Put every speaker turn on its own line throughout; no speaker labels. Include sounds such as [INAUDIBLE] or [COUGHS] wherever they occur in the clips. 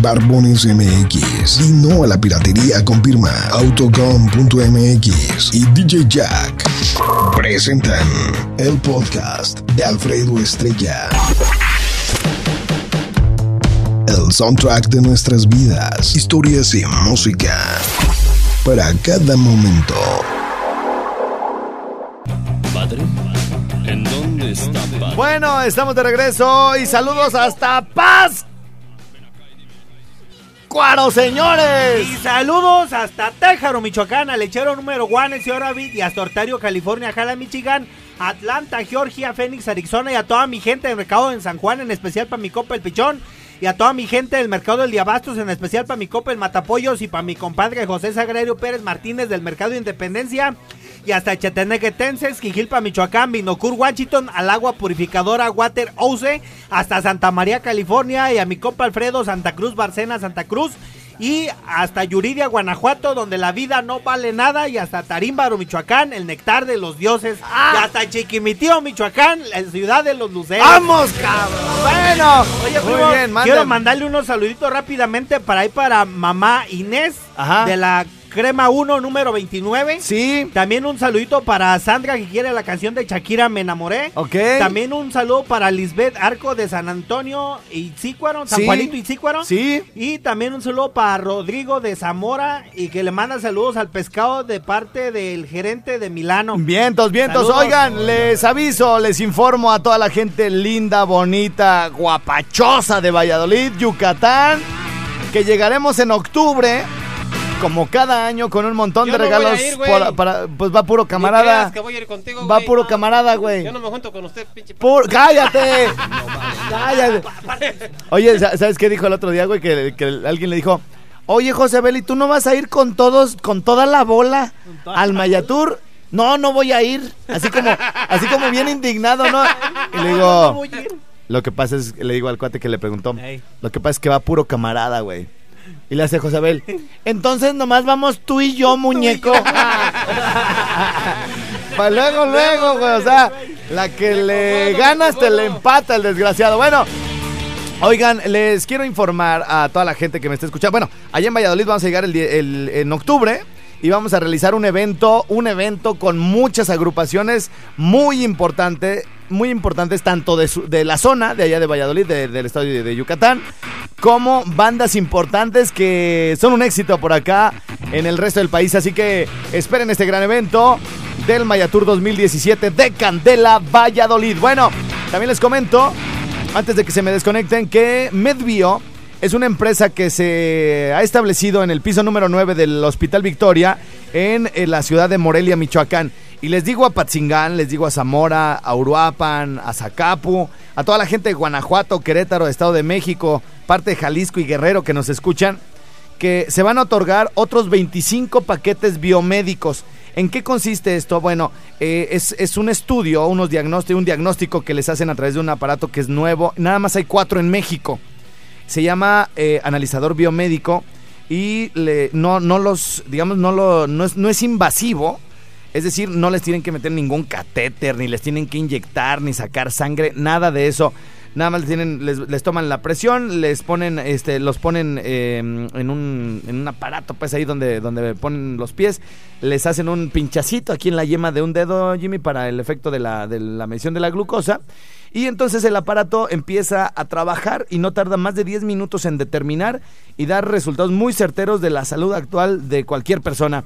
Barbones MX y no a la piratería confirma Autocom.mx y DJ Jack presentan el podcast de Alfredo Estrella. El soundtrack de nuestras vidas, historias y música para cada momento.
Padre, ¿en dónde está padre?
Bueno, estamos de regreso y saludos hasta Paz. Cuaro, señores.
Y saludos hasta Téjaro, Michoacán, lechero número 1 en Ciudad David y hasta Ontario, California, Jala, Michigan, Atlanta, Georgia, Phoenix, Arizona y a toda mi gente del mercado en San Juan, en especial para mi copa el Pichón. Y a toda mi gente del mercado del Diabastos, en especial para mi copa el Matapollos y para mi compadre José Sagrario Pérez Martínez del mercado de Independencia. Y hasta Chetenequetenses, Quijilpa, Michoacán, Binocur, Washington, al agua purificadora Water Ouse, hasta Santa María, California, y a mi compa Alfredo, Santa Cruz, Barcena, Santa Cruz, y hasta Yuridia, Guanajuato, donde la vida no vale nada, y hasta Tarímbaro, Michoacán, el nectar de los dioses, y hasta Chiquimitío, Michoacán, la ciudad de los luceros.
¡Vamos, cabrón! Bueno,
Oye,
muy
primo,
bien, manden.
quiero mandarle unos saluditos rápidamente para ahí para mamá Inés
Ajá.
de la Crema 1 número 29.
Sí,
También un saludito para Sandra que quiere la canción de Shakira Me enamoré.
ok.
También un saludo para Lisbeth Arco de San Antonio y San
Sí.
Juanito y Cícuaro.
Sí.
Y también un saludo para Rodrigo de Zamora y que le manda saludos al pescado de parte del gerente de Milano.
Vientos, vientos.
Saludos.
Oigan, les aviso, les informo a toda la gente linda, bonita, guapachosa de Valladolid, Yucatán, que llegaremos en octubre, como cada año, con un montón
Yo
de
no
regalos.
ir,
por- para, pues va puro camarada.
que voy a ir contigo,
Va puro camarada, güey.
Yo no me junto con usted, pinche.
Pur- ¡Cállate! [LAUGHS] [LAUGHS] ¡Cállate! Oye, sa- ¿sabes qué dijo el otro día, güey? Que, que alguien le dijo, oye, José Beli, ¿tú no vas a ir con todos, con toda la bola al Mayatur? No, no voy a ir. Así como, así como bien indignado, ¿no? Y le [LAUGHS] digo, lo que pasa es, le digo al cuate que le preguntó, lo que pasa es que va puro camarada, güey. Y le hace José Abel, entonces nomás vamos tú y yo, muñeco. [LAUGHS] Para luego, luego, güey. O sea, la que le ganas te le empata el desgraciado. Bueno, oigan, les quiero informar a toda la gente que me está escuchando. Bueno, allá en Valladolid vamos a llegar el, el- en octubre. Y vamos a realizar un evento, un evento con muchas agrupaciones muy importante, muy importantes tanto de, su- de la zona de allá de Valladolid, de- del estado de, Yucatán, como bandas importantes que son un éxito por acá en el resto del país. Así que esperen este gran evento del Mayatur 2017 de Candela, Valladolid. Bueno, también les comento, antes de que se me desconecten, que Medbio es una empresa que se ha establecido en el piso número 9 del Hospital Victoria en, eh, la ciudad de Morelia, Michoacán. Y les digo a Patzingán, les digo a Zamora, a Uruapan, a Zacapu, a toda la gente de Guanajuato, Querétaro, Estado de México, parte de Jalisco y Guerrero que nos escuchan, que se van a otorgar otros 25 paquetes biomédicos. ¿En qué consiste esto? Bueno, eh, es, es un estudio, unos diagnósticos, un diagnóstico que les hacen a través de un aparato que es nuevo. Nada más hay cuatro en México. Se llama eh, analizador biomédico y le- no, no los, digamos, no, lo, no, es, no es invasivo. Es decir, no les tienen que meter ningún catéter, ni les tienen que inyectar, ni sacar sangre, nada de eso. Nada más les, tienen, les, toman la presión, les ponen, este, los ponen eh, en, un, en un aparato, pues ahí donde, donde ponen los pies, les hacen un pinchacito aquí en la yema de un dedo, Jimmy, para el efecto de la, de la medición de la glucosa. Y entonces el aparato empieza a trabajar y no tarda más de 10 minutos en determinar y dar resultados muy certeros de la salud actual de cualquier persona.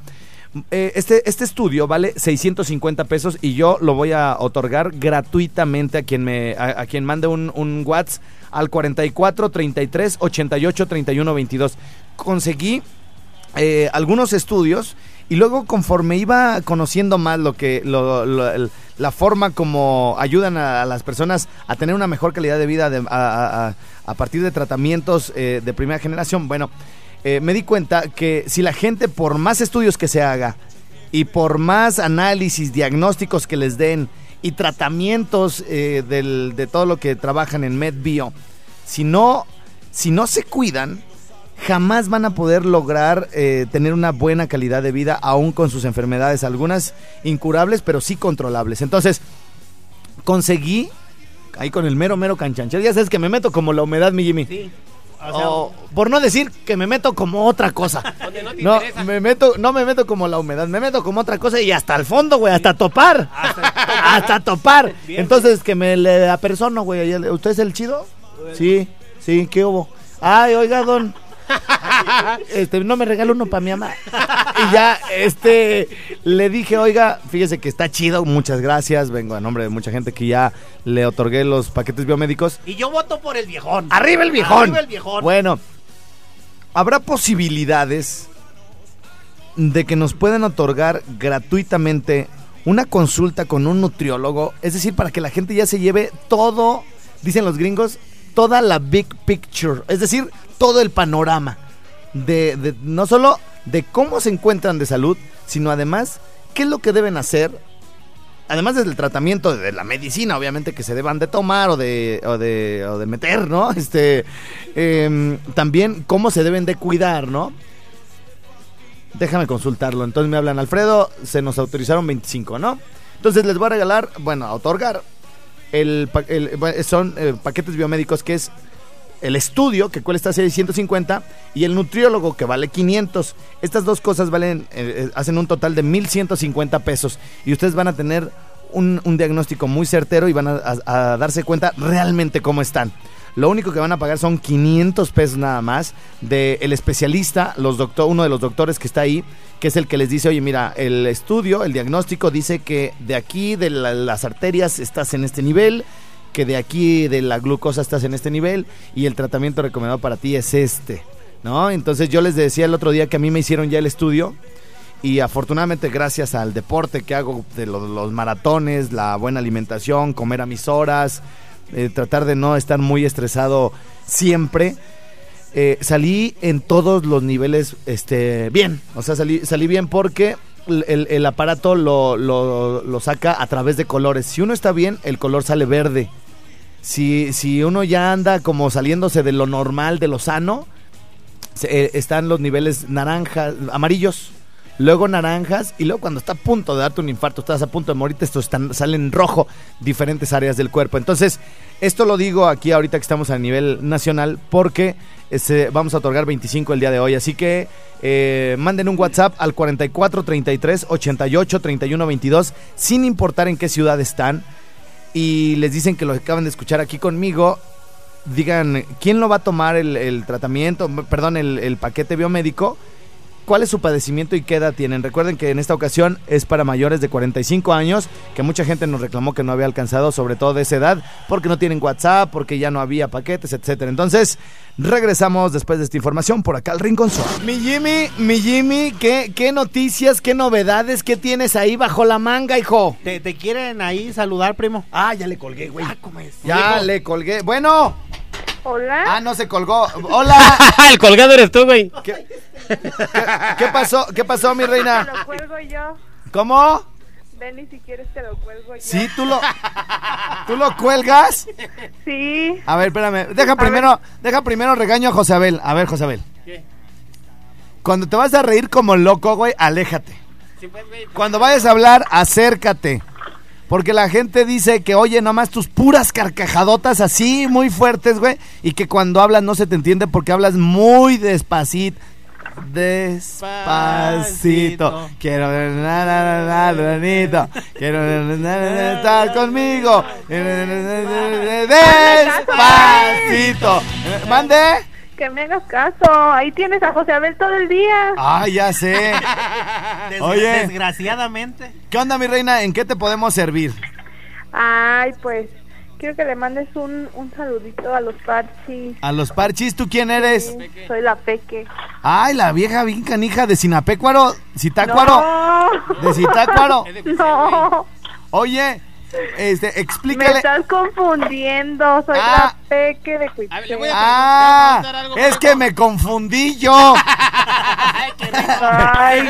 Eh, este, este estudio vale 650 pesos y yo lo voy a otorgar gratuitamente a quien me a, quien mande un, un WhatsApp al 44 33 88 31 22. Conseguí eh, algunos estudios Y luego conforme iba conociendo más lo que lo- lo- la forma como ayudan a, las personas a tener una mejor calidad de vida de- a- a partir de tratamientos eh, de primera generación, bueno, eh, me di cuenta que si la gente por más estudios que se haga y por más análisis, diagnósticos que les den y tratamientos eh, del- de todo lo que trabajan en MedBio, si no, si no se cuidan, jamás van a poder lograr eh, tener una buena calidad de vida, aún con sus enfermedades, algunas incurables, pero sí controlables. Entonces, conseguí, ahí con el mero, mero canchanchero, ya sabes que me meto como la humedad, mi Jimmy.
Sí. O sea,
O, por no decir que me meto como otra cosa. [LAUGHS]
No te
No,
interesa.
me meto, no me meto como la humedad, me meto como otra cosa y hasta el fondo, güey, hasta [LAUGHS] topar. Hasta topar.
Bien.
Entonces que me le apersono, güey. ¿Usted es el chido? Sí, sí, ¿qué hubo? Ay, oiga, don. [LAUGHS] Este, no me regala uno para mi mamá. Y ya, este, le dije, oiga, fíjese que está chido, muchas gracias. Vengo a nombre de mucha gente que ya le otorgué los paquetes biomédicos.
Y yo voto por el viejón.
¡Arriba el viejón!
Arriba el viejón.
Bueno, habrá posibilidades de que nos puedan otorgar gratuitamente una consulta con un nutriólogo, es decir, para que la gente ya se lleve todo, dicen los gringos, toda la big picture, es decir, todo el panorama de, no solo de cómo se encuentran de salud, sino además qué es lo que deben hacer además del tratamiento de la medicina, obviamente, que se deban de tomar o de, o de, o de meter, ¿no? [LAUGHS] Este, em, también cómo se deben de cuidar, ¿no? Déjame consultarlo. Entonces me hablan, Alfredo, se nos autorizaron 25, ¿no? Entonces les voy a regalar, bueno, a otorgar, el, el- bueno, son eh, paquetes biomédicos que es el estudio, que cuesta 650, y el nutriólogo, que vale 500. Estas dos cosas valen, eh, eh, hacen un total de 1150 pesos. Y ustedes van a tener un, diagnóstico muy certero y van a, darse cuenta realmente cómo están. Lo único que van a pagar son 500 pesos nada más del el especialista, los doctor, uno de los doctores que está ahí, que es el que les dice, oye, mira, el estudio, el diagnóstico dice que de aquí, de la- las arterias, estás en este nivel, que de aquí de la glucosa estás en este nivel y el tratamiento recomendado para ti es este, ¿no? Entonces yo les decía el otro día que a mí me hicieron ya el estudio y afortunadamente gracias al deporte que hago de lo- los, maratones, la buena alimentación, comer a mis horas, eh, tratar de no estar muy estresado siempre, eh, salí en todos los niveles este, bien. O sea, salí, salí bien porque el, el- el aparato lo, lo- lo saca a través de colores. Si uno está bien, el color sale verde. Si, si uno ya anda como saliéndose de lo normal, de lo sano, se- eh, están los niveles naranjas, amarillos, luego naranjas, y luego cuando está a punto de darte un infarto, estás a punto de morirte, estos están, salen rojo diferentes áreas del cuerpo. Entonces, esto lo digo aquí ahorita que estamos a nivel nacional, porque este, vamos a otorgar 25 el día de hoy. Así que eh, manden un WhatsApp al 44 33 88 31 22, sin importar en qué ciudad están. Y les dicen que lo acaban de escuchar aquí conmigo. Digan quién lo va a tomar el, el tratamiento, perdón, el, el paquete biomédico, cuál es su padecimiento y qué edad tienen. Recuerden que en esta ocasión es para mayores de 45 años, que mucha gente nos reclamó que no había alcanzado, sobre todo de esa edad, porque no tienen WhatsApp, porque ya no había paquetes, etcétera. Entonces, regresamos después de esta información por acá al Rincón Sur. Mi Jimmy, mi Jimmy, ¿qué, qué noticias, qué novedades, qué tienes ahí bajo la manga, hijo?
¿Te, te quieren ahí saludar, primo?
Ah, ya le colgué, güey.
Ah, ¿cómo es?
Ya le colgué. Bueno.
Hola.
Ah, no se colgó. Hola. [LAUGHS]
el colgado eres tú, güey.
¿Qué, qué- qué pasó? ¿Qué pasó, mi
Te
reina?
lo cuelgo yo.
¿Cómo?
Ven y si quieres te lo cuelgo yo.
Sí, tú lo ¿Tú lo cuelgas?
Sí.
A ver, espérame. Deja primero, deja primero regaño a Josabel. A ver, Josabel. Cuando te vas a reír como loco, güey, aléjate. Cuando vayas a hablar, acércate. Porque la gente dice que oye nomás tus puras carcajadotas así muy fuertes, güey. Y que cuando hablas no se te entiende porque hablas muy despacito. Despacito. Quiero na, na, na, na, ranito. Quiero estar conmigo. Despacito. Mande.
Que me hagas caso. Ahí tienes a José Abel todo el día.
Ah, ya sé. [LAUGHS] Oye.
Desgraciadamente.
¿Qué onda, mi reina? ¿En qué te podemos servir?
Ay, pues quiero que le mandes un, un saludito a los parchis.
A los parchis, ¿tú quién eres?
Sí, soy la Peque.
Ay, la vieja bien canija de Sinapecuaro. Citácuaro.
No,
De Citácuaro. [LAUGHS]
no,
Oye, este,
me
explícale.
estás confundiendo. Soy
Ah.
la Peque de
A ver, le
Cuitepec.
voy a-
Ah,
algo,
es que me confundí yo. [LAUGHS]
Ay,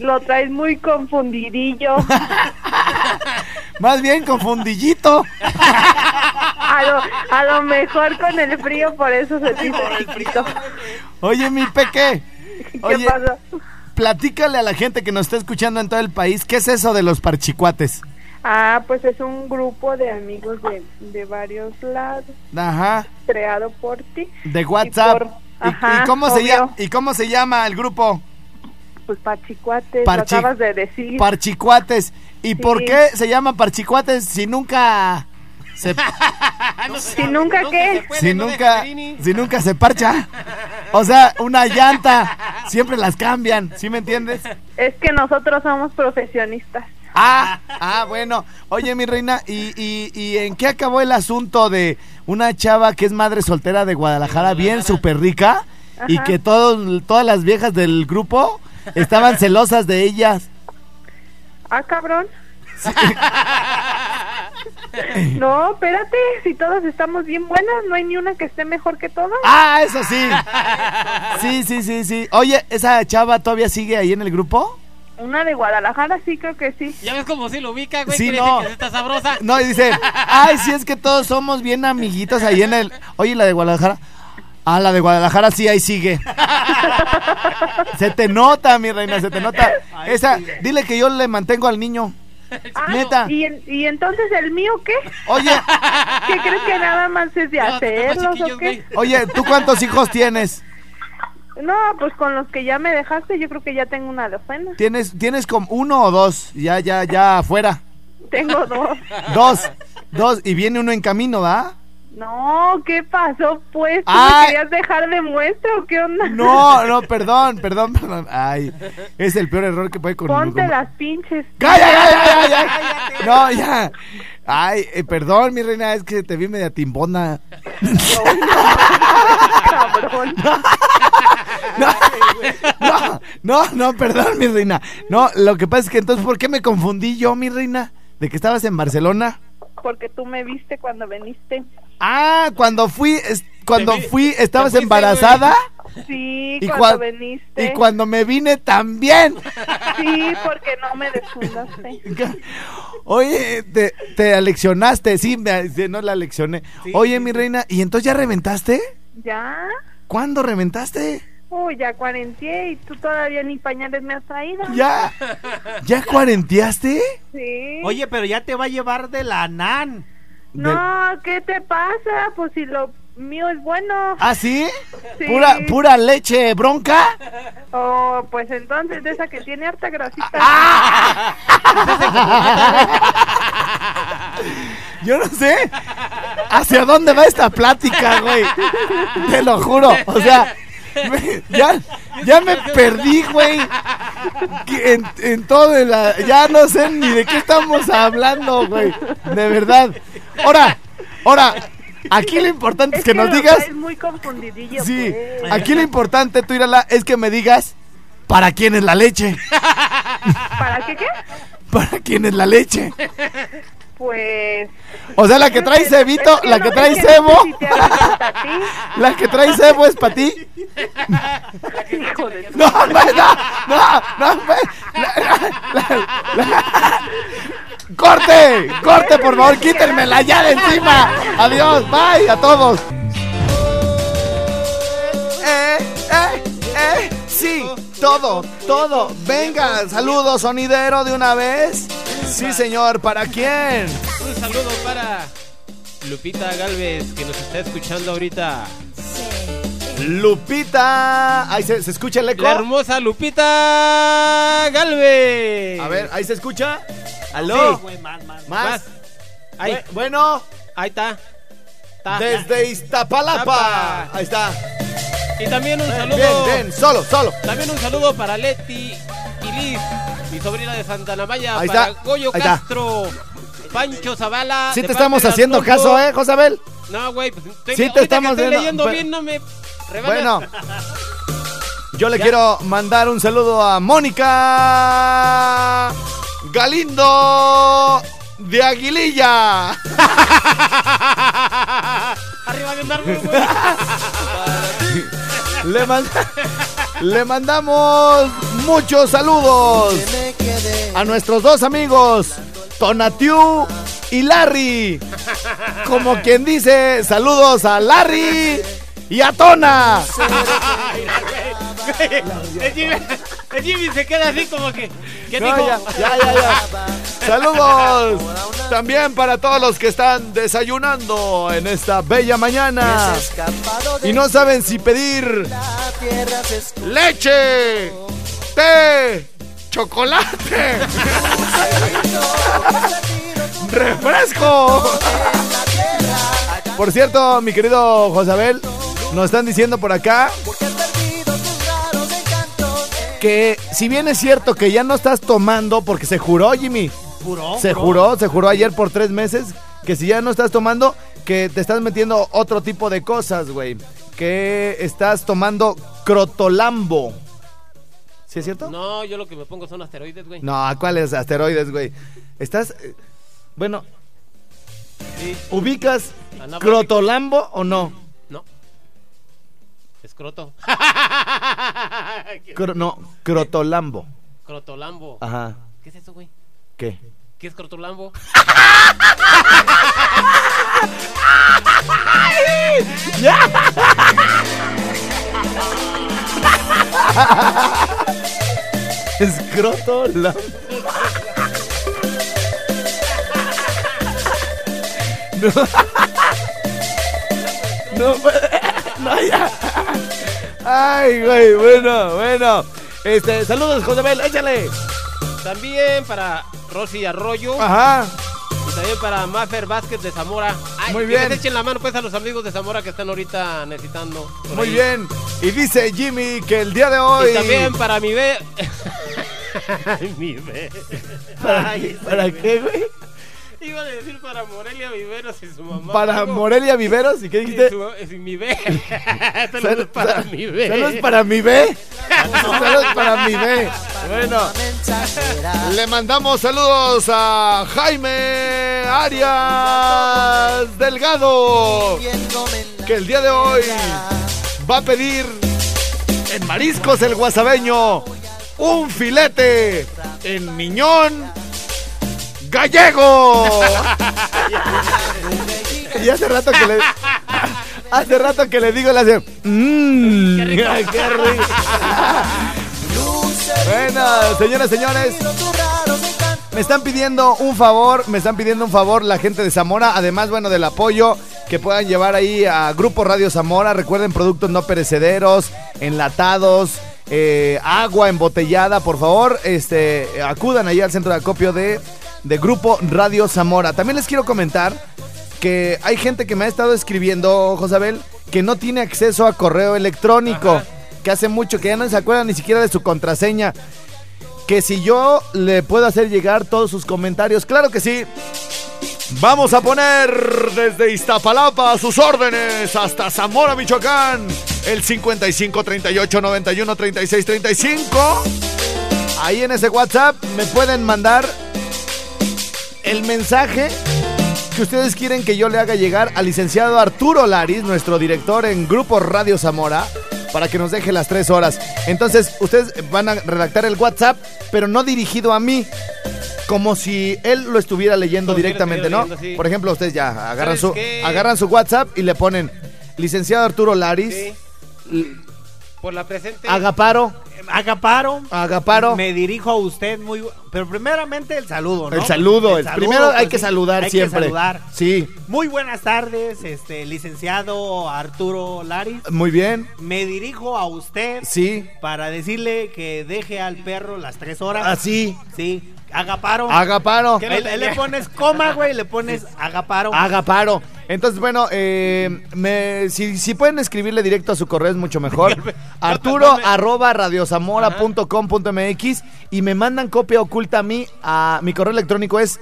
lo traes muy confundidillo. [LAUGHS]
Más bien confundillito.
A lo, a lo mejor con el frío, por eso se chiquito.
Oye, mi peque.
¿Qué
Oye,
pasó?
platícale a la gente que nos está escuchando en todo el país, ¿qué es eso de los parchicuates?
Ah, pues es un grupo de amigos de, de varios lados,
Ajá,
creado por ti.
de WhatsApp.
por-
¿Y,
Ajá,
y cómo se llama, ¿Y cómo se llama el grupo?
Pues parchicuates,
Parchi-
lo acabas de decir.
Parchicuates. ¿Y
Sí.
por qué se llama parchicuates si nunca se [LAUGHS]
si nunca qué,
si nunca si nunca se parcha? O sea, una llanta siempre las cambian, ¿sí me entiendes?
es que nosotros somos profesionistas.
Ah, ah, bueno. Oye, mi reina, ¿y, y, y en qué acabó el asunto de una chava que es madre soltera de Guadalajara, bien súper rica, y que todos, todas las viejas del grupo estaban celosas de ellas?
Ah, cabrón. No, espérate, si todas estamos bien buenas, no hay ni una que esté mejor que todas.
Ah, eso sí. Sí, sí, sí, sí. Oye, ¿esa chava todavía sigue ahí en el grupo?
Una de Guadalajara, sí, creo que sí.
Ya ves cómo si lo ubica, güey.
Sí, no.
que está sabrosa.
No, y dice, ay, sí, es que todos somos bien amiguitos ahí en el... Oye, ¿la de Guadalajara? Ah, la de Guadalajara sí, ahí sigue. se te nota, mi reina, se te nota. Esa, dile que yo le mantengo al niño.
Ah,
Neta.
¿y, en- ¿Y entonces el mío qué?
Oye,
¿Qué crees que nada más es de
No,
hacerlos o qué?
oye, ¿tú cuántos hijos tienes?
No, pues con los que ya me dejaste, yo creo que ya tengo una docena.
¿Tienes, tienes como uno o dos? Ya, ya, ya afuera.
Tengo dos.
Dos, dos, y viene uno en camino, ¿va?
No, ¿qué pasó pues? ¿Tú
Ay.
me querías dejar de muestra o qué onda?
No, no, perdón, perdón, perdón. Ay, es el peor error que puede con
Ponte las pinches.
¡Calla, calla, calla, calla! [LAUGHS] No, ya. Ay, eh, perdón, mi reina, es que te vi media timbona.
Cabrón. [LAUGHS]
No, no, no, perdón, mi reina. No, lo que pasa es que entonces, ¿por qué me confundí yo, mi reina? ¿De que estabas en Barcelona?
Porque tú me viste cuando viniste.
Ah, cuando fui, es- cuando
vi-
fui, estabas
fuiste,
embarazada.
Sí,
Y,
cuando
cua-
viniste.
y cuando me vine también.
Sí, porque no me desfundaste. [LAUGHS]
Oye, te, te aleccionaste, sí, me, no la aleccioné. Oye, mi reina, ¿y entonces ya reventaste?
¿Ya?
¿Cuándo reventaste?
Uy, ya cuarenteé y tú todavía ni pañales me has traído.
¿Ya? ¿Ya [LAUGHS] cuarenteaste?
Sí.
Oye, pero ya te va a llevar de la NAN.
No, ¿qué te pasa? Pues si lo mío es bueno.
¿Ah, sí?
Sí.
¿Pura, pura leche bronca?
Oh, pues entonces de esa que tiene harta grasita.
¡Ah! [LAUGHS] Yo no sé hacia dónde va esta plática, güey. Te lo juro. O sea, me- [LAUGHS] ya, ya me perdí, güey. En, en todo de la... Ya no sé ni de qué estamos hablando, güey. De verdad. Ahora, ahora, aquí lo importante es, que, nos digas...
traes muy confundidillo.
Sí,
pues.
aquí lo importante, tú, Irala, es que me digas para quién es la leche.
¿Para qué qué?
¿Para quién es la leche?
Pues...
O sea, la que trae cebito,
es que
la que trae cebo,
si [LAUGHS]
la que trae cebo es para ti.
Hijo de tu-
No, no, no, no, no, pues, la- la- la- la- ¡Corte! ¡Corte, por favor! ¡Quítenmela ya de encima! ¡Adiós! ¡Bye a todos! ¡Eh, eh, eh! ¡Sí! ¡Todo, todo! ¡Venga! ¡Saludos, sonidero, de una vez! Sí, señor. ¿Para quién?
Un saludo para Lupita Galvez, que nos está escuchando ahorita.
Lupita. Ahí se, se escucha el eco.
La hermosa Lupita Galvez.
A ver, ahí se escucha. ¿Aló?
Güey, más, más.
Más.
Más. Ahí,
Bu- Bueno,
ahí está. Está.
desde Iztapalapa.
Iztapa.
Ahí está.
Y también un
Bien,
saludo.
bien, bien. Solo, solo.
También un saludo para Leti y Liz, mi sobrina de Santa Namaya,
Ahí
para
está,
Goyo
ahí está.
Castro, Pancho Zavala.
Sí te estamos haciendo caso, ¿eh, Josabel?
No, güey, pues estoy,
Sí te estamos
que estoy
viendo,
leyendo bien, no me rebañas.
Bueno, [LAUGHS] yo le quiero mandar un saludo a Mónica Galindo de Aguililla. [LAUGHS]
Arriba de un árbol, güey. [LAUGHS]
Le, man- le mandamos muchos saludos a nuestros dos amigos, Tonatiu y Larry. Como quien dice, saludos a Larry y a Tona. [LAUGHS]
El Jimmy, se queda así como que. ¿Qué
No,
dijo?
ya, ya, ya, ya. Saludos también para todos los que están desayunando en esta bella mañana y no saben si pedir leche, té, chocolate, [LAUGHS] refresco. Por cierto, mi querido Josabel, nos están diciendo por acá que si bien es cierto que ya no estás tomando, porque se juró, Jimmy,
¿Juró?
se juró, se juró ayer por tres meses, que si ya no estás tomando, que te estás metiendo otro tipo de cosas, güey. Que estás tomando crotolambo. ¿Sí es cierto?
No, yo lo que me pongo son asteroides, güey.
No, ¿cuáles asteroides, güey? Estás, eh, bueno,
Sí,
¿ubicas crotolambo o no?
No. Escroto. [LAUGHS]
Cro- no, crotolambo.
Crotolambo.
Ajá.
¿Qué es eso, güey?
¿Qué?
¿Qué es crotolambo? [LAUGHS]
Escrotolambo. No. [LAUGHS] No puede. No, ya. Ay, güey, bueno, bueno. Este, saludos, Josabel, échale.
También para Rosy Arroyo.
Ajá.
Y también para Maffer Vázquez de Zamora. Ay,
Muy
que
bien.
les echen la mano pues a los amigos de Zamora que están ahorita necesitando. por
Muy
ahí.
bien. Y dice Jimmy que el día de hoy.
Y también para mi be... [LAUGHS] Ay, mi be...
¿Para, ¿para qué, güey? [LAUGHS]
Iba a decir para Morelia Viveros y su mamá.
Para. Morelia Viveros. ¿Y qué
Y
dijiste?
su- mi be. [LAUGHS] Saludos
Sal-
para mi be.
Saludos para mi B. [LAUGHS] Saludos para mi B. Bueno, le mandamos saludos a Jaime Arias Delgado. Que el día de hoy va a pedir en Mariscos el Guasabeño un filete en Miñón gallego. y hace rato que le hace rato que le digo le hace mmm, qué rico. bueno, señoras, señores, me están pidiendo un favor, me están pidiendo un favor la gente de Zamora, además, bueno, del apoyo que puedan llevar ahí a Grupo Radio Zamora. Recuerden productos no perecederos, enlatados, eh, agua embotellada, por favor, este, acudan ahí al centro de acopio de, de Grupo Radio Zamora. También les quiero comentar que hay gente que me ha estado escribiendo, Josabel, que no tiene acceso a correo electrónico, que hace mucho que ya no se acuerdan ni siquiera de su contraseña. Que si yo le puedo hacer llegar todos sus comentarios, claro que sí. Vamos a poner desde Iztapalapa a sus órdenes hasta Zamora, Michoacán, el 55 38 91 36 35. Ahí en ese WhatsApp me pueden mandar el mensaje que ustedes quieren que yo le haga llegar al licenciado Arturo Laris, nuestro director en Grupo Radio Zamora, para que nos deje las tres horas. Entonces, ustedes van a redactar el WhatsApp, pero no dirigido a mí. Como si él lo estuviera leyendo directamente, ¿no?
leyendo, sí.
Por ejemplo, ustedes ya agarran
¿Sabes
su,
qué?
agarran su WhatsApp y le ponen licenciado Arturo Laris,
Sí. Por la presente.
Agaparo,
Agaparo.
Agaparo.
Me dirijo a usted muy. Pero primeramente el saludo, ¿no?
El saludo, el primero hay
pues,
que
sí,
saludar
hay
siempre.
Que saludar.
Sí,
Muy buenas tardes, este licenciado Arturo Laris.
muy bien.
Me dirijo a usted
Sí,
para decirle que deje al perro las tres horas.
así.
Sí, haga paro.
Agaparo.
Él, él le pones coma, güey, le pones haga paro.
Haga paro. Entonces, bueno, eh, me- si, si pueden escribirle directo a su correo es mucho mejor. [LAUGHS] Arturo arroba radiozamora.com.mx y me mandan copia oculta a mí. A, mi correo electrónico es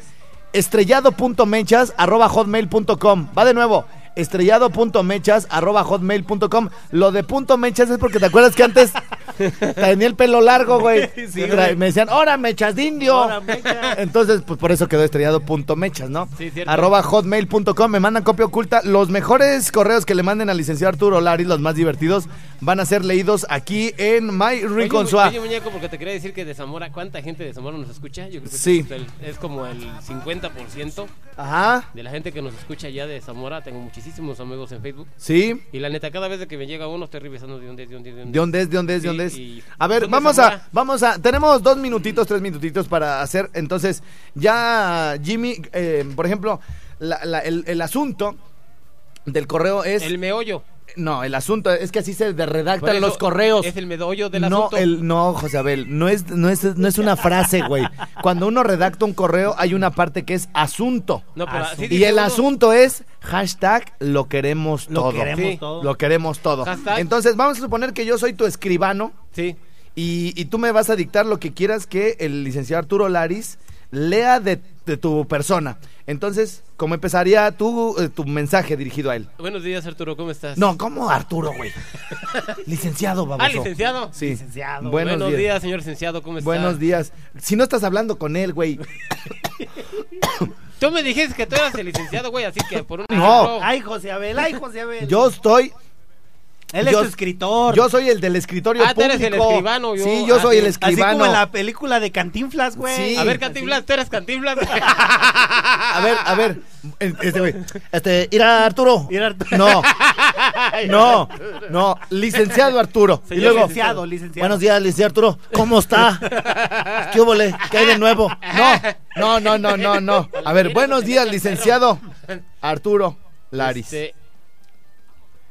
estrellado.mechas arroba hotmail.com. Va de nuevo. Estrellado.mechas arroba hotmail.com. Lo de punto mechas es porque te acuerdas que antes [LAUGHS] tenía el pelo largo, güey.
Sí, güey.
Me decían, ¡hora mechas de indio!
Ahora, mecha.
Entonces, pues por eso quedó estrellado.mechas, ¿no?
Sí, cierto.
Arroba hotmail.com, me mandan copia oculta. Los mejores correos que le manden al licenciado Arturo Laris, los más divertidos, van a ser leídos aquí en My
Oye, muñeco, porque te quería decir que de Zamora, ¿cuánta gente de Zamora nos escucha? Yo creo que
Sí.
es, el- es como el 50%
Ajá,
de la gente que nos escucha ya de Zamora. Tengo muchísimos amigos en Facebook.
sí.
Y la neta, cada vez que me llega uno, estoy revisando de dónde es, de dónde es, de dónde
¿De dónde es? ¿De dónde es? ¿De
Sí,
dónde es?
y
A ver, vamos a, vamos a, tenemos dos minutitos, tres minutitos para hacer, entonces, ya Jimmy, eh, por ejemplo, la- la- el, el asunto del correo es,
El meollo.
No, el asunto es que así se redactan
eso,
los correos.
Es el meollo del
no,
asunto.
el, no, José Abel, no es, no, es, no es una frase, güey. Cuando uno redacta un correo, hay una parte que es asunto.
No, pero
Asunto.
así
Y el
uno.
asunto es hashtag lo queremos
Lo
todo.
queremos
Sí.
todo.
Lo queremos todo.
Hashtag.
Entonces, vamos a suponer que yo soy tu escribano
Sí.
y, y tú me vas a dictar lo que quieras que el licenciado Arturo Laris lea de, de tu persona. Entonces, ¿cómo empezaría tu, eh, tu mensaje dirigido a él?
Buenos días, Arturo, ¿cómo estás?
No, ¿cómo Arturo, güey? [LAUGHS] licenciado, baboso.
Ah, licenciado.
Sí.
Licenciado.
Buenos, días.
días, señor licenciado, ¿cómo estás?
Buenos días. Si no estás hablando con él, güey. [COUGHS]
Tú me dijiste que tú eras el licenciado, güey, así que por un
No.
ejemplo-
Ay, José Abel, ay, José Abel.
Yo estoy
Él es
yo-
escritor.
Yo soy el del escritorio
Ah, tú eres el escribano, yo-
Sí, yo
ah,
soy el
Así
escribano.
como en la película de Cantinflas, güey.
Sí.
A ver, Cantinflas, tú eres Cantinflas. [LAUGHS]
A ver, a ver. Este güey. Este, irá Arturo.
Mira, Arturo.
No. [LAUGHS] No, no, licenciado Arturo.
Señor
y luego,
licenciado, licenciado.
Buenos días, licenciado Arturo. ¿Cómo está? ¿Qué hubo, le? ¿Qué hay de nuevo? No, no, no, no, no, no. A ver, buenos días, licenciado Arturo Laris.
Este,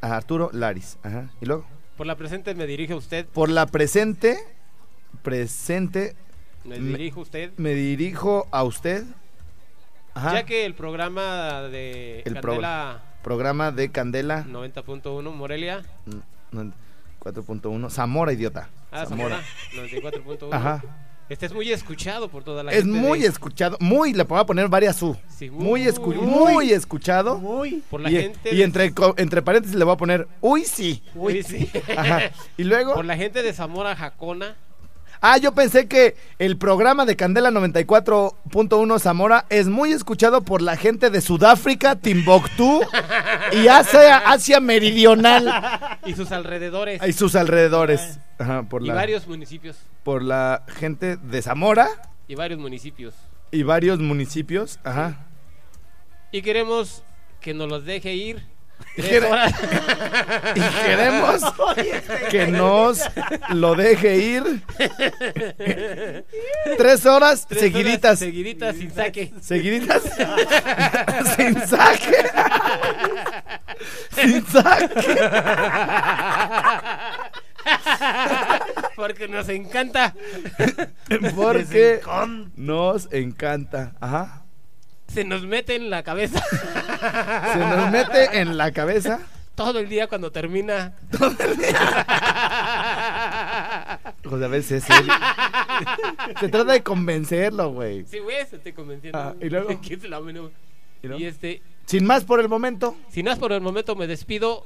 Ajá, Arturo Laris. Ajá. Y luego,
por la presente me dirige a usted.
por la presente, presente,
Me dirijo a usted.
me dirijo a usted. Ajá.
Ya que el programa de
El
Candela
Programa de Candela
90.1 Morelia.
mm, no, 4.1. Zamora, idiota.
Ah, Zamora 94.1.
Ajá.
Este es muy escuchado por toda la
Es
gente.
muy
de-
escuchado, muy, le voy a poner varias U.
Sí,
muy, escu-
muy,
muy escuchado.
Muy.
Por la
y
gente.
y
de-
entre, entre paréntesis le voy a poner, uy, sí.
Uy, sí.
Ajá. Y luego,
Por la gente de Zamora Jacona.
Ah, yo pensé que el programa de Candela 94.1 Zamora es muy escuchado por la gente de Sudáfrica, Timbuktu y Asia, Asia Meridional
y sus alrededores.
y sus alrededores. Ajá, por
y
la,
varios municipios.
por la gente de Zamora
Y varios municipios.
y varios municipios. Ajá.
Y queremos que nos los deje ir. [LAUGHS]
Y queremos que nos lo deje ir tres horas
Tres
seguiditas.
horas seguiditas sin saque.
Seguiditas. [LAUGHS] Sin saque. Sin saque.
Porque nos encanta.
Porque nos encanta. Ajá.
Se nos mete en la cabeza [LAUGHS]
Se nos mete en la cabeza.
todo el día cuando termina. [LAUGHS]
José, a veces es serio. Se trata de convencerlo, güey.
Sí, güey, se te convenciendo.
Ah, ¿y luego? [LAUGHS]
Que es la menú.
¿Y luego?
Y este,
Sin más por el momento,
sin más por el momento me despido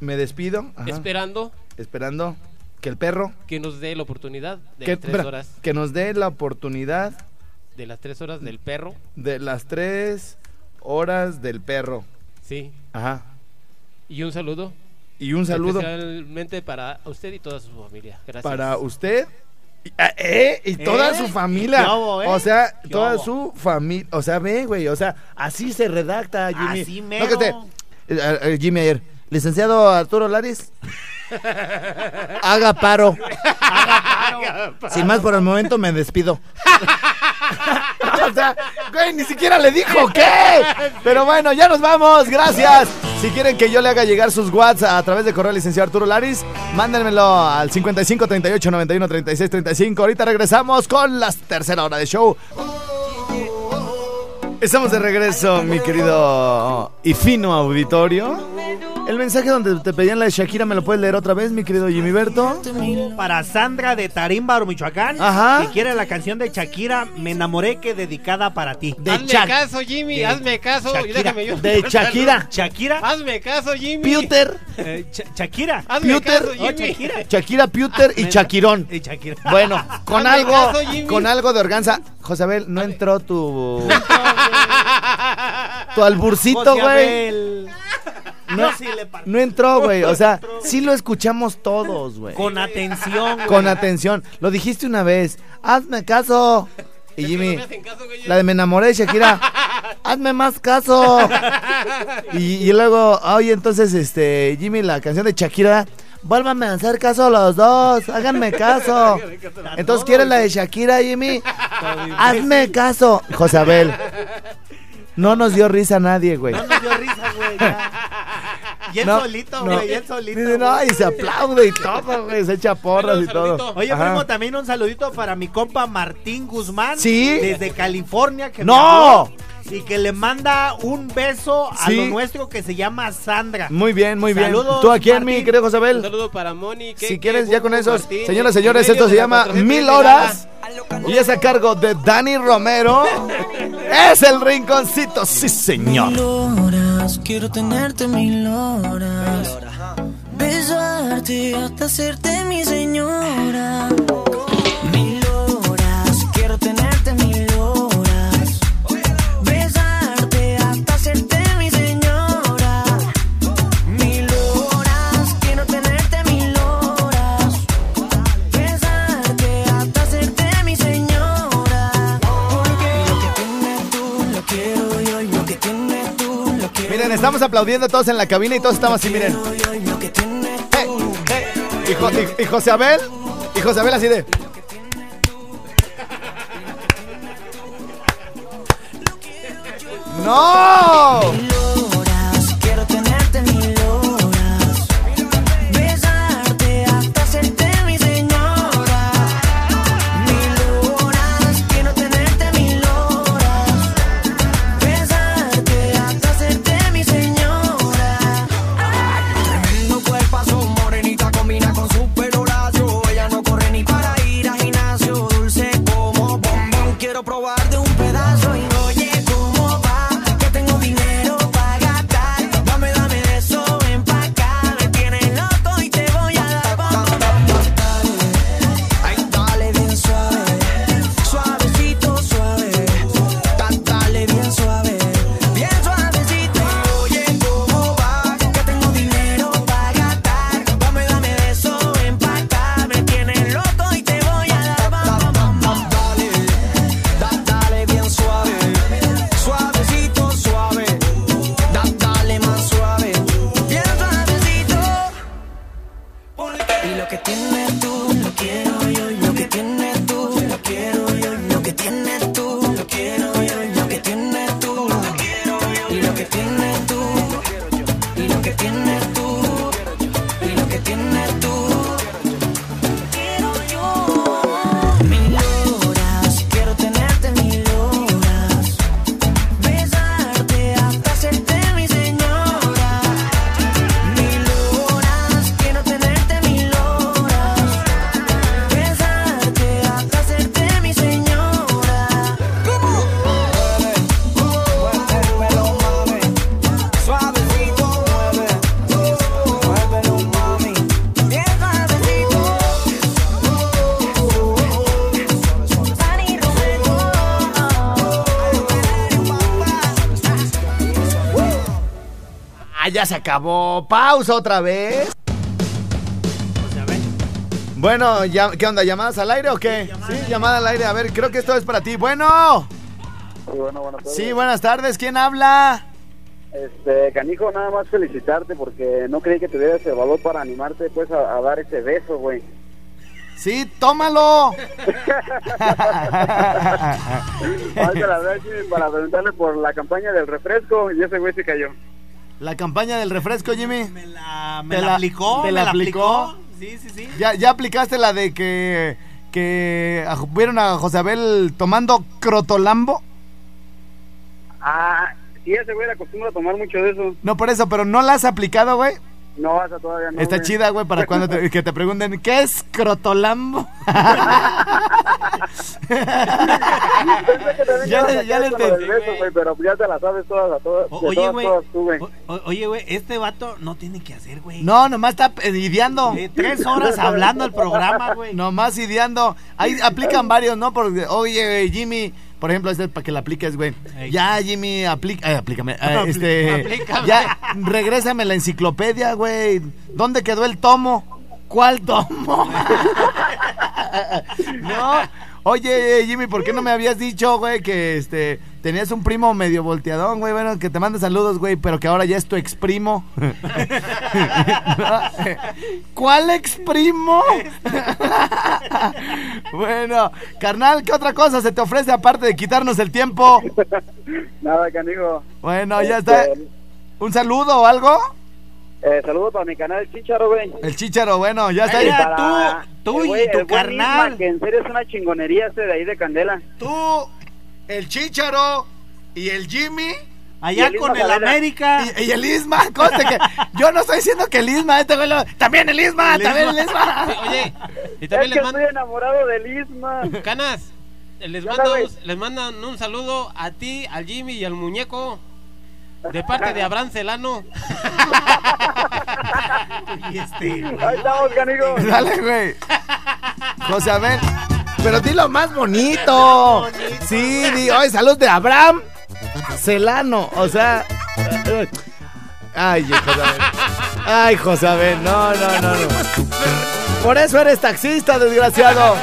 me despido. Ajá.
esperando
Esperando que el perro.
que nos dé la oportunidad de
Que,
tres horas.
que nos dé la oportunidad
De las tres horas del perro.
de las tres horas del perro.
Sí.
Ajá.
Y un saludo.
Y un saludo
Especialmente para usted y toda su familia. Gracias.
para usted y, ah, eh, y toda
¿Eh?
su familia.
¿Qué hubo, eh?
O sea,
¿Qué
toda
hubo?
su familia. O sea, ve, güey. O sea, así se redacta, Jimmy.
Así
No
mero.
que eh, eh, Jimmy ayer. Licenciado Arturo Laris. [LAUGHS] Haga paro. Sin más por el momento me despido. [LAUGHS] o sea, güey, ni siquiera le dijo qué. Pero bueno, ya nos vamos. Gracias. Si quieren que yo le haga llegar sus WhatsApp a través de correo licenciado Arturo Laris, mándenmelo al 55 38 91 36 35. Ahorita regresamos con la tercera hora de show. Estamos de regreso, mi querido y fino auditorio. El
mensaje donde te pedían la de Shakira, ¿me lo puedes leer otra vez, mi querido Jimmy Berto?
Para Sandra de Tarímbaro, Michoacán.
Ajá.
Que quiere la canción de Shakira, Me enamoré, que dedicada para ti.
De
hazme
Shak-
caso, Jimmy,
de
hazme caso. y
Shakira.
déjame yo.
De Shakira.
Shakira.
Hazme caso, Jimmy.
Pewter,
eh, Ch- Shakira.
Hazme
Pewter.
caso,
Oh,
Jimmy.
Shakira.
Shakira Pewter y Shakirón.
Y Shakira.
Bueno, [LAUGHS] con
Hazme
algo,
caso, Jimmy.
con algo de organza. Josabel, no entró tu [LAUGHS] tu alburcito,
José
güey. No,
sí le
no entró, güey. O sea, sí lo escuchamos todos, güey.
Con atención. güey.
Con atención. Lo dijiste una vez. Hazme caso. Y Jimmy,
No me hacen caso, güey.
la de me enamoré de Shakira. [LAUGHS] Hazme más caso. Y, y luego, oye, entonces, este, Jimmy, la canción de Shakira. Vuélvanme a hacer caso los dos. Háganme caso. [LAUGHS] Entonces, ¿quieres la de Shakira, Jimmy? Hazme caso. Josabel. No nos dio risa a nadie, güey.
No nos dio risa, güey. ya. [LAUGHS] Y él
No,
solito,
no.
güey. y él solito.
Dice, no, y se aplaude y todo, güey. Se echa porras y todo.
saludito.
Oye,
Ajá.
primo, también un saludito para mi compa Martín Guzmán.
Sí.
Desde California. Que me
¡No!
habló Y que le manda un beso a
Sí.
lo nuestro que se llama Sandra.
Muy bien, muy bien.
Saludos,
¿Tú a quién, mi querido
Un
Josabel?
saludo para Moni.
Si quieres, ya con esos.
Martín,
Señoras,
en
señores, esto se llama
4G
Mil Horas. Y es a cargo de Dani Romero. Es el rinconcito, sí, señor.
Mil horas, quiero tenerte mil horas. Besarte hasta hacerte mi señora.
Estamos aplaudiendo todos en la cabina y todos estamos así, miren.
Y,
Jo- y- y José Abel, y José Abel así de. ¡No! Ya se acabó. Pausa otra vez. Bueno, ya, ¿qué onda? ¿Llamadas al aire o qué? Sí, llamada al aire. A ver, creo que esto es para ti. Bueno.
bueno, buenas tardes.
Sí, buenas tardes. ¿Quién habla?
Este, canijo, nada más felicitarte porque no creí que tuvieras el valor para animarte pues a, a dar ese beso, güey.
Sí, tómalo. [LAUGHS]
La verdad, para preguntarle por la campaña del refresco y ese güey se cayó.
La campaña del refresco, Jimmy.
Me la, me
¿Te
la
la-
aplicó.
te
me
la aplicó?
aplicó. Sí, sí, sí.
¿Ya, ya aplicaste la de que, que a- vieron a José Abel tomando crotolambo?
Ah, sí, ese güey acostumbra a tomar mucho de eso.
No por eso, pero ¿no la has aplicado, güey?
No, esa todavía no.
Está
güey.
chida, güey, para cuando te, que te pregunten, ¿qué es crotolambo? [LAUGHS] Ya le- ya le entendí,
beso, güey, pero ya te la sabes todas, a todas,
O- oye,
todas,
güey.
todas tú, güey.
o- o- Oye, güey, este vato no tiene que hacer, güey.
No, nomás está ideando.
De tres horas hablando el programa, güey.
Nomás ideando. Ahí aplican varios, ¿no? Porque, oye, Jimmy, por ejemplo, este es para que la apliques, güey.
Ey.
Ya, Jimmy, aplica, eh, aplícame. eh, este,
aplícame.
ya, regrésame la enciclopedia, güey. ¿Dónde quedó el tomo? ¿Cuál tomo? [LAUGHS] [LAUGHS] no. Oye, Jimmy, ¿por qué no me habías dicho, güey, que este tenías un primo medio volteadón, güey? Bueno, que te manda saludos, güey, pero que ahora ya es tu ex primo. [LAUGHS] ¿Cuál ex primo? bueno, carnal, ¿qué otra cosa se te ofrece aparte de quitarnos el tiempo? [LAUGHS]
Nada, canijo.
Bueno, ya está.
Este,
¿Un saludo o algo?
Eh, saludos para mi canal Chicharo, güey.
El chicharo, bueno, ya está.
Mira, tú- tú
el
y tu
el
carnal.
Que en serio es una chingonería ese de ahí de Candela.
Tú, el chicharo y el Jimmy.
Allá
el
con
Isma
el. América.
Y, y el Isma, [LAUGHS] conste que yo no estoy diciendo que el Isma, este güey lo- también el Isma,
El
también
Isma.
el Isma. [LAUGHS]
Sí, oye, y
Es
también
que
les,
estoy enamorado del Isma.
Canas, les,
¿Qué onda,
mando- les mandan un saludo a ti, al Jimmy y al muñeco. De parte de Abraham Celano. [LAUGHS]
Y este, güey.
Ahí estamos, canijo.
Dale, güey. José, a ver. Pero dilo más bonito. Sí, di, oye, salud de Abraham Celano. O sea. Ay, José Abel. Ay, José Abel. No, no, no, no. Por eso eres taxista, desgraciado.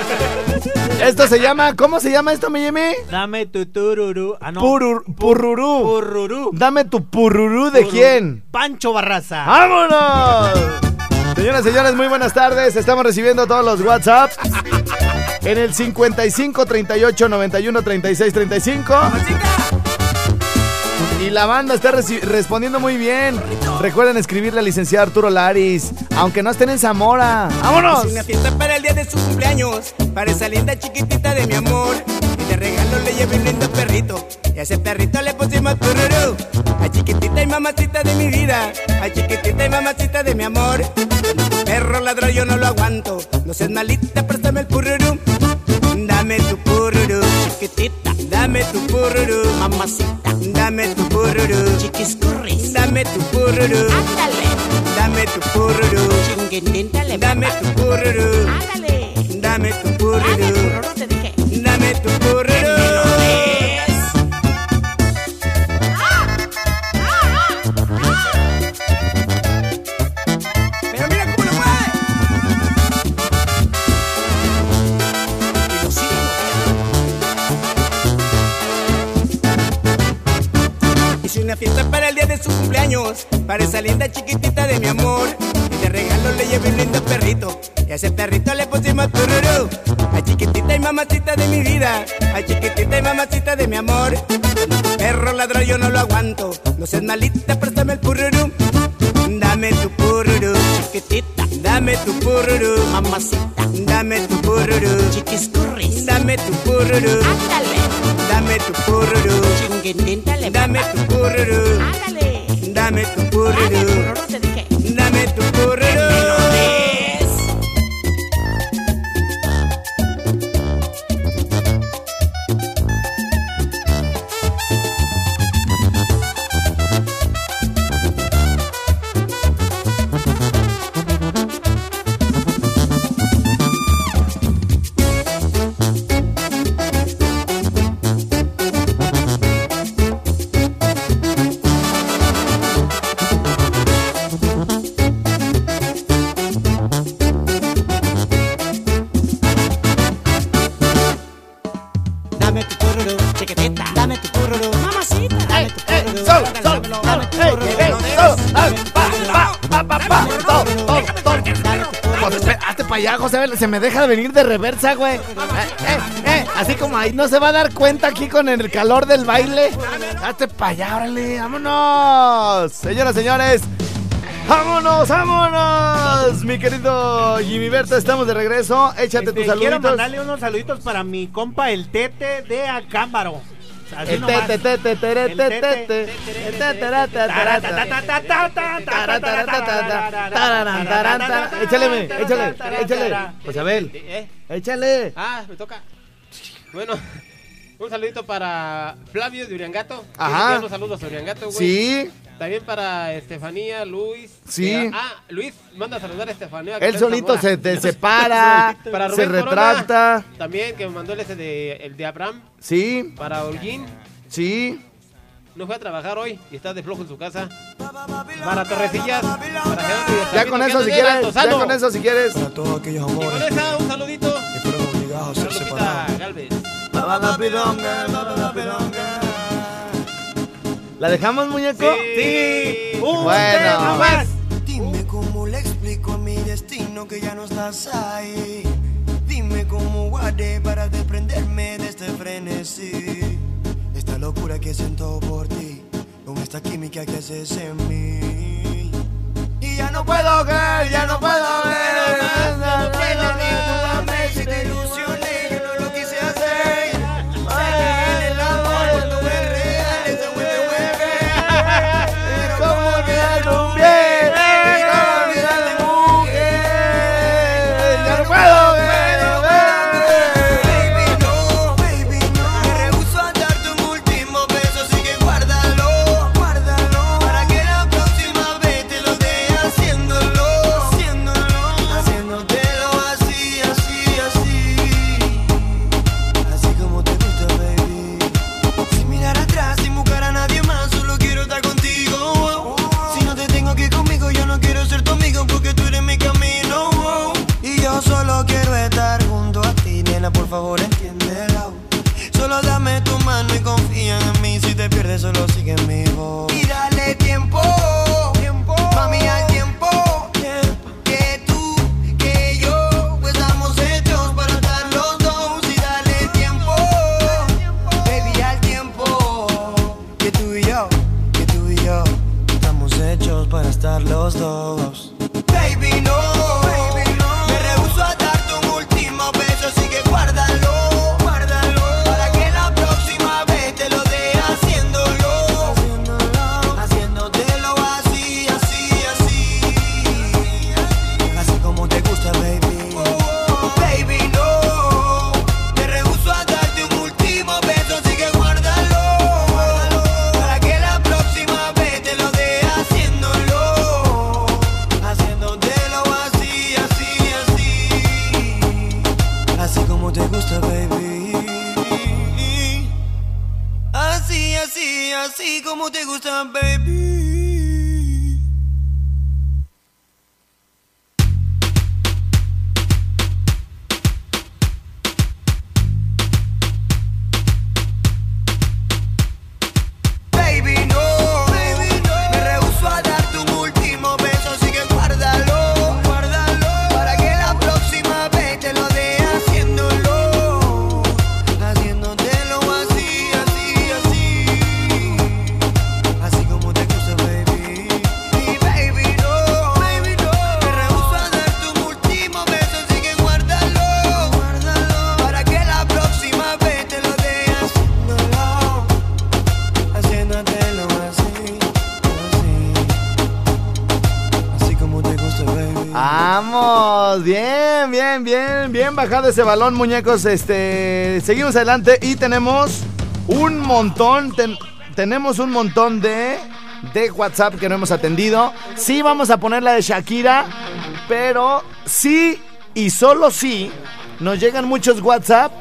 Esto se llama. ¿Cómo se llama esto, mi Jimmy?
Dame tu tururú. Ah, no.
Purur- purrurú.
Pururú.
Dame tu pururú de
Pururú.
quién.
Pancho Barraza.
¡Vámonos! Señoras y señores, muy buenas tardes. Estamos recibiendo todos los WhatsApps en el 55 38 91 36 35. Y la banda está respondiendo muy bien. Recuerden escribirle al licenciado Arturo Laris, aunque no estén en Zamora. ¡Vámonos!
Una fiesta para el día de su cumpleaños, para esa linda chiquitita de mi amor. Y de regalo le llevé un lindo perrito, y a ese perrito le pusimos tururú. A chiquitita y mamacita de mi vida, a chiquitita y mamacita de mi amor. Perro ladró yo no lo aguanto, no seas malita, préstame el pururú. Dame tu pururú, chiquitita, dame tu pururú, mamacita, dame tu pururú, chiquiscurris, dame tu pururú, ándale, dame tu pururú, chinguintíntale, dame tu pururú, ándale, dame tu pururú, dame tu pururú. Para esa linda chiquitita de mi amor. Y de regalo le llevé un lindo perrito, y a ese perrito le pusimos tururú. A chiquitita y mamacita de mi vida, a chiquitita y mamacita de mi amor. Cuando tu perro ladró yo no lo aguanto, no seas malita, préstame el pururú. Dame tu pururú, chiquitita, dame tu pururú, mamacita, dame tu pururú, chiquiscurris, dame tu pururú, ándale, dame tu pururú, chinguintíntale, dame tu pururú, ándale, dame tu pururú, dame
Se me deja de venir de reversa, güey. Eh, eh, eh, así como ahí no se va a dar cuenta aquí con el calor del baile. Hazte para allá, órale. Vámonos. Señoras, señores. Vámonos, vámonos. Mi querido Jimmy Berta, estamos de regreso. Échate
Este,
tus
quiero
saluditos.
mandarle unos saluditos para mi compa el Tete de Acámbaro.
El
nomás.
te, te, te, te, tere,
El
te,
te,
te,
te,
te,
te,
te, tara, ta, tara, ta. Tararán, tarán, tarán. Échale, échale, échale. José Abel,
¿Eh?
échale.
Ah, me toca. Bueno, [LAUGHS] un saludito para Flavio de Uriangato.
Ajá.
A Uriangato, güey.
Sí,
También para Estefanía, Luis.
Sí.
Eh, ah, Luis, manda a saludar a Estefanía.
él [LAUGHS] solito se te separa,
Para
se
Rubén Corona,
retracta.
También que me mandó el ese de, el de Abraham.
Sí,
Para Holguín.
sí.
No fue a trabajar hoy y está de flojo en su casa. Para Torrecillas. Para Gerardo
Ya con eso si quieres, ya con eso si quieres.
Para todos aquellos
Y con
amores
esa, un saludito.
que fueron obligados a ser
Para
separados.
Galvez.
¿La dejamos, muñeco?
Sí. Un
Bueno.
tema más.
Dime cómo le explico a mi destino que ya no estás ahí. Dime cómo guardé para desprenderme de este frenesí. Esta locura que siento por ti, con esta química que haces en mí. Y ya no puedo ver, ya no puedo ver.
Bajado ese balón, muñecos. Este, seguimos adelante y tenemos un montón, ten- tenemos un montón de de WhatsApp que no hemos atendido. Sí vamos a poner la de Shakira, pero sí y solo sí nos llegan muchos WhatsApp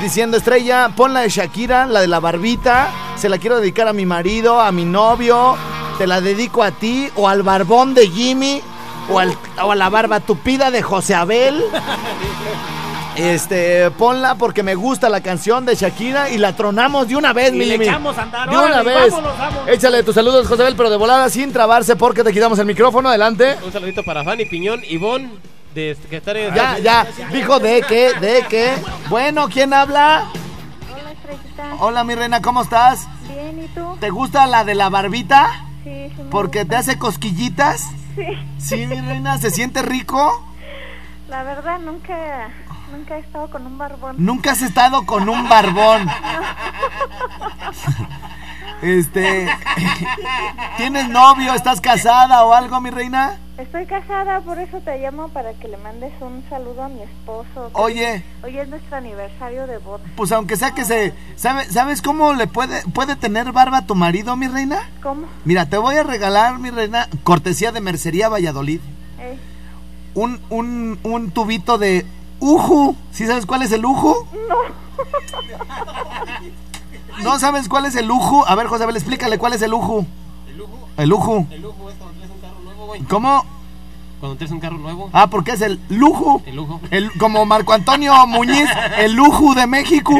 diciendo estrella, pon la de Shakira, la de la barbita, se la quiero dedicar a mi marido, a mi novio, te la dedico a ti o al barbón de Jimmy o, al- o a la barba tupida de José Abel. Este, ponla porque me gusta la canción de Shakira y la tronamos de una vez,
Y
mi
le echamos a andar,
De una vez.
vámonos, vámonos.
Échale tus saludos, José Abel, pero de volada sin trabarse porque te quitamos el micrófono. Adelante.
Un saludito para Fanny Piñón, Ivonne, de que está en
Ya, ya, dijo de que, de que. Bueno, ¿quién habla?
Hola, estrellita.
Hola, mi reina, ¿cómo estás?
Bien, ¿y tú?
¿Te gusta la de la barbita?
Sí, sí. me
Porque te hace cosquillitas.
Sí.
Sí, mi reina, ¿se siente rico?
La verdad, nunca, nunca he estado con un barbón.
Nunca has estado con un barbón. Este, ¿tienes novio? ¿Estás casada o algo, mi reina?
Estoy casada, por eso te llamo para que le mandes un saludo a mi esposo.
Oye.
Hoy es nuestro aniversario de boda.
Pues aunque sea que se, ¿sabe- ¿sabes cómo le puede puede tener barba tu marido, mi reina?
¿Cómo?
Mira, te voy a regalar, mi reina, cortesía de Mercería Valladolid,
Eh,
un un un tubito de uju. ¿Sí sabes cuál es el uju? ¿No sabes cuál es el uju? A ver, José, Abel, explícale cuál es el uju. El uju.
El un carro nuevo.
¿Cómo?
Cuando traes un carro nuevo.
Ah, porque es el lujo.
El lujo.
El, como Marco Antonio Muñiz, [LAUGHS] el lujo de México.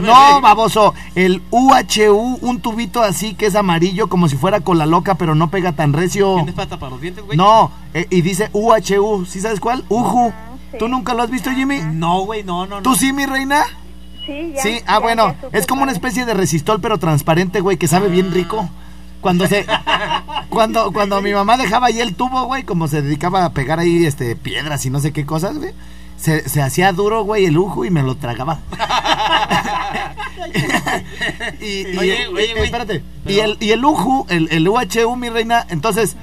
No, baboso. El UHU, un tubito así que es amarillo, como si fuera cola loca, pero no pega tan recio.
¿Tienes pasta para los dientes, güey?
No, eh, y dice UHU. ¿Sí sabes cuál? Uju. ¿Tú nunca lo has visto, Jimmy?
No, güey, no, no, no.
¿Tú sí, mi reina?
sí, ya.
Sí, ah,
ya-
bueno,
ya
es como una especie de resistol, pero transparente, güey, que sabe bien rico. Cuando se. Cuando, cuando mi mamá dejaba ahí el tubo, güey, como se dedicaba a pegar ahí este piedras y no sé qué cosas, güey. Se, se hacía duro, güey, el lujo y me lo tragaba. [LAUGHS] y, y-
Oye,
y-
oye, güey.
espérate. Y el, y el UJU, el, el UHU, mi reina, entonces,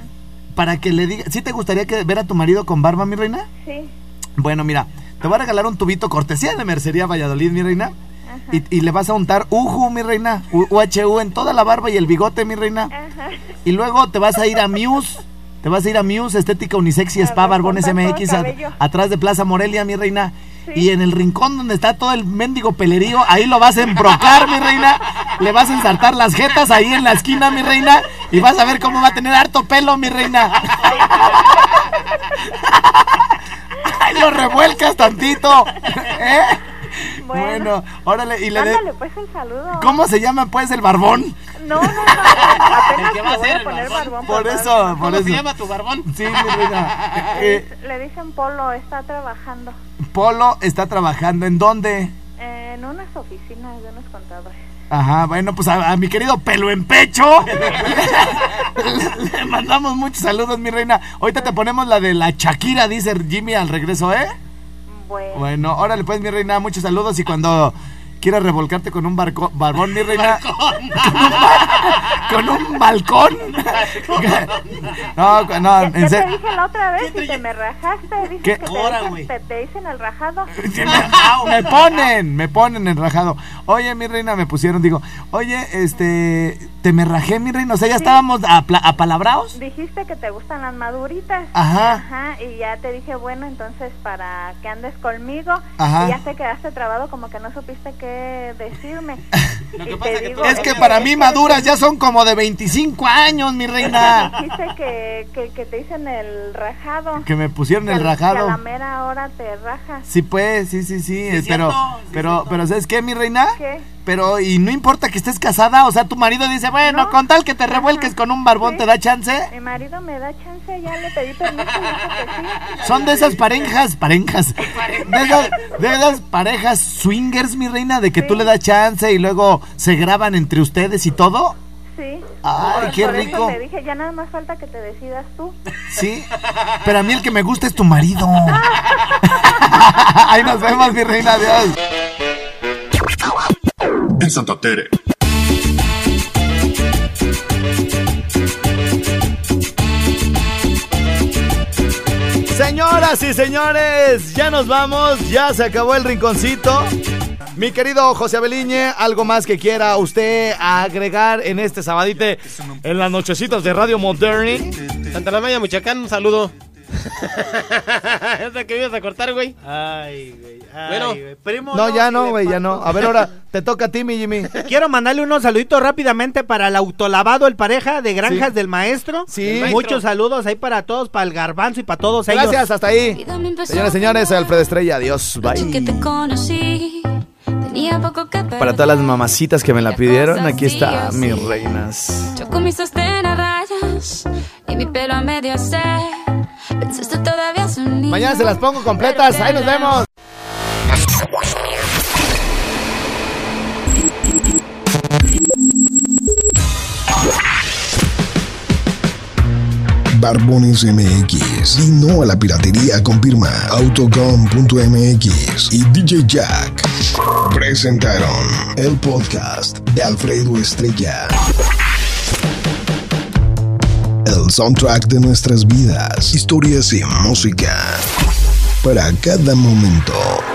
para que le diga. ¿Sí te gustaría que ver a tu marido con barba, mi reina?
Sí.
Bueno, mira, te voy a regalar un tubito cortesía de Mercería Valladolid, mi reina. Y, y le vas a untar UJU, mi reina, UHU en toda la barba y el bigote, mi reina.
Ajá.
Y luego te vas a ir a Muse. Te vas a ir a Muse, Estética Unisex y Spa Barbones MX, a- atrás de Plaza Morelia, mi reina.
Sí.
Y en el rincón donde está todo el mendigo pelerío, ahí lo vas a embrocar, mi reina. Le vas a ensartar las jetas ahí en la esquina, mi reina. Y vas a ver cómo va a tener harto pelo, mi reina. [LAUGHS] Ay, lo revuelcas tantito. ¿Eh? [LAUGHS]
Bueno.
Bueno, órale, y le de-
Mándale pues el saludo.
¿Cómo se llama pues el barbón?
No, no, no. Apenas
que va a ser
poner
barbón.
barbón.
Por eso, por
¿Cómo
eso.
se llama tu barbón?
Sí, mi reina. [LAUGHS] Eh,
Le dicen Polo, está trabajando
Polo está trabajando en dónde?
en unas oficinas de unos contadores.
Ajá, bueno, pues a, a mi querido pelo en pecho. [LAUGHS] Le mandamos muchos saludos, mi reina. Ahorita te ponemos la de la Shakira, dice Jimmy al regreso, ¿eh?
Bueno,
órale pues, mi reina, muchos saludos y cuando quieras revolcarte con un barco, barbón, mi reina. [LAUGHS] [LAUGHS] con un balcón. [LAUGHS] no, no, en
ya te
serio.
dije la otra vez y te me rajaste. Dices
¿Qué?
que te,
Ahora,
dicen,
güey.
te, te dicen el rajado.
me ponen, me ponen en rajado. Oye, mi reina, me pusieron, digo, oye, este, te me rajé, mi reina. O sea, ya estábamos apla- apalabrados.
Dijiste que te gustan las maduritas.
Ajá.
Ajá, y ya te dije, bueno, entonces para que andes conmigo.
Ajá.
Y ya te quedaste trabado como que no supiste qué decirme.
Lo que pasa es que
digo,
tú-
Es que para mí maduras ya son como de 25 años, mi reina.
Dijiste que, que, que te dicen el rajado.
Que me pusieron
Que
el
a- Que a la
rajado.
mera hora te rajas.
Sí, pues, sí, sí, sí.
es
pero,
cierto, sí
pero,
cierto.
pero, ¿sabes qué, mi reina?
¿Qué?
Pero, y no importa que estés casada, o sea, tu marido dice, bueno,
No.
con tal que te revuelques
Ajá.
con un barbón,
Sí.
¿te da chance?
Mi marido me da chance, ya le pedí permiso que sí. [LAUGHS]
Son de esas parejas, parejas, de esas, de esas parejas swingers, mi reina, de que tú le das chance y luego se graban entre ustedes y todo.
Sí.
Ay,
Por-
qué
por
rico.
Eso te dije, ya nada más falta que te decidas tú.
Sí, pero a mí el que me gusta es tu marido. [LAUGHS] [LAUGHS] Ahí nos vemos, mi reina, adiós.
En Santa Tere.
Señoras y señores, ya nos vamos, ya se acabó el rinconcito. Mi querido José Abeliñe, ¿algo más que quiera usted agregar en este sabadite en las nochecitas de Radio Moderni?
Santa La Maya, Michoacán, un saludo. [LAUGHS] Esa que ibas a cortar, güey.
Ay, güey. ay,
Bueno.
güey. Primo,
No, ya no, güey, ya no. A ver, ahora [LAUGHS] te toca a ti, mi Jimmy.
Quiero mandarle unos saluditos rápidamente para el autolavado, el pareja de Granjas
Sí.
del Maestro.
Sí.
Maestro.
Muchos saludos ahí para todos, para el garbanzo y para todos ellos.
Gracias, hasta ahí. Señoras y señores, Alfredo Estrella, adiós,
que
bye.
te conocí, tenía poco que
Para todas las mamacitas que me la pidieron, aquí está, mis reinas.
Yo con mis sostén a rayas y mi pelo a medio se.
Mañana se las pongo completas, ahí nos vemos.
Barbones MX y no a la piratería con firma Autocom.mx y DJ Jack presentaron el podcast de Alfredo Estrella. El soundtrack de nuestras vidas, historias y música para cada momento.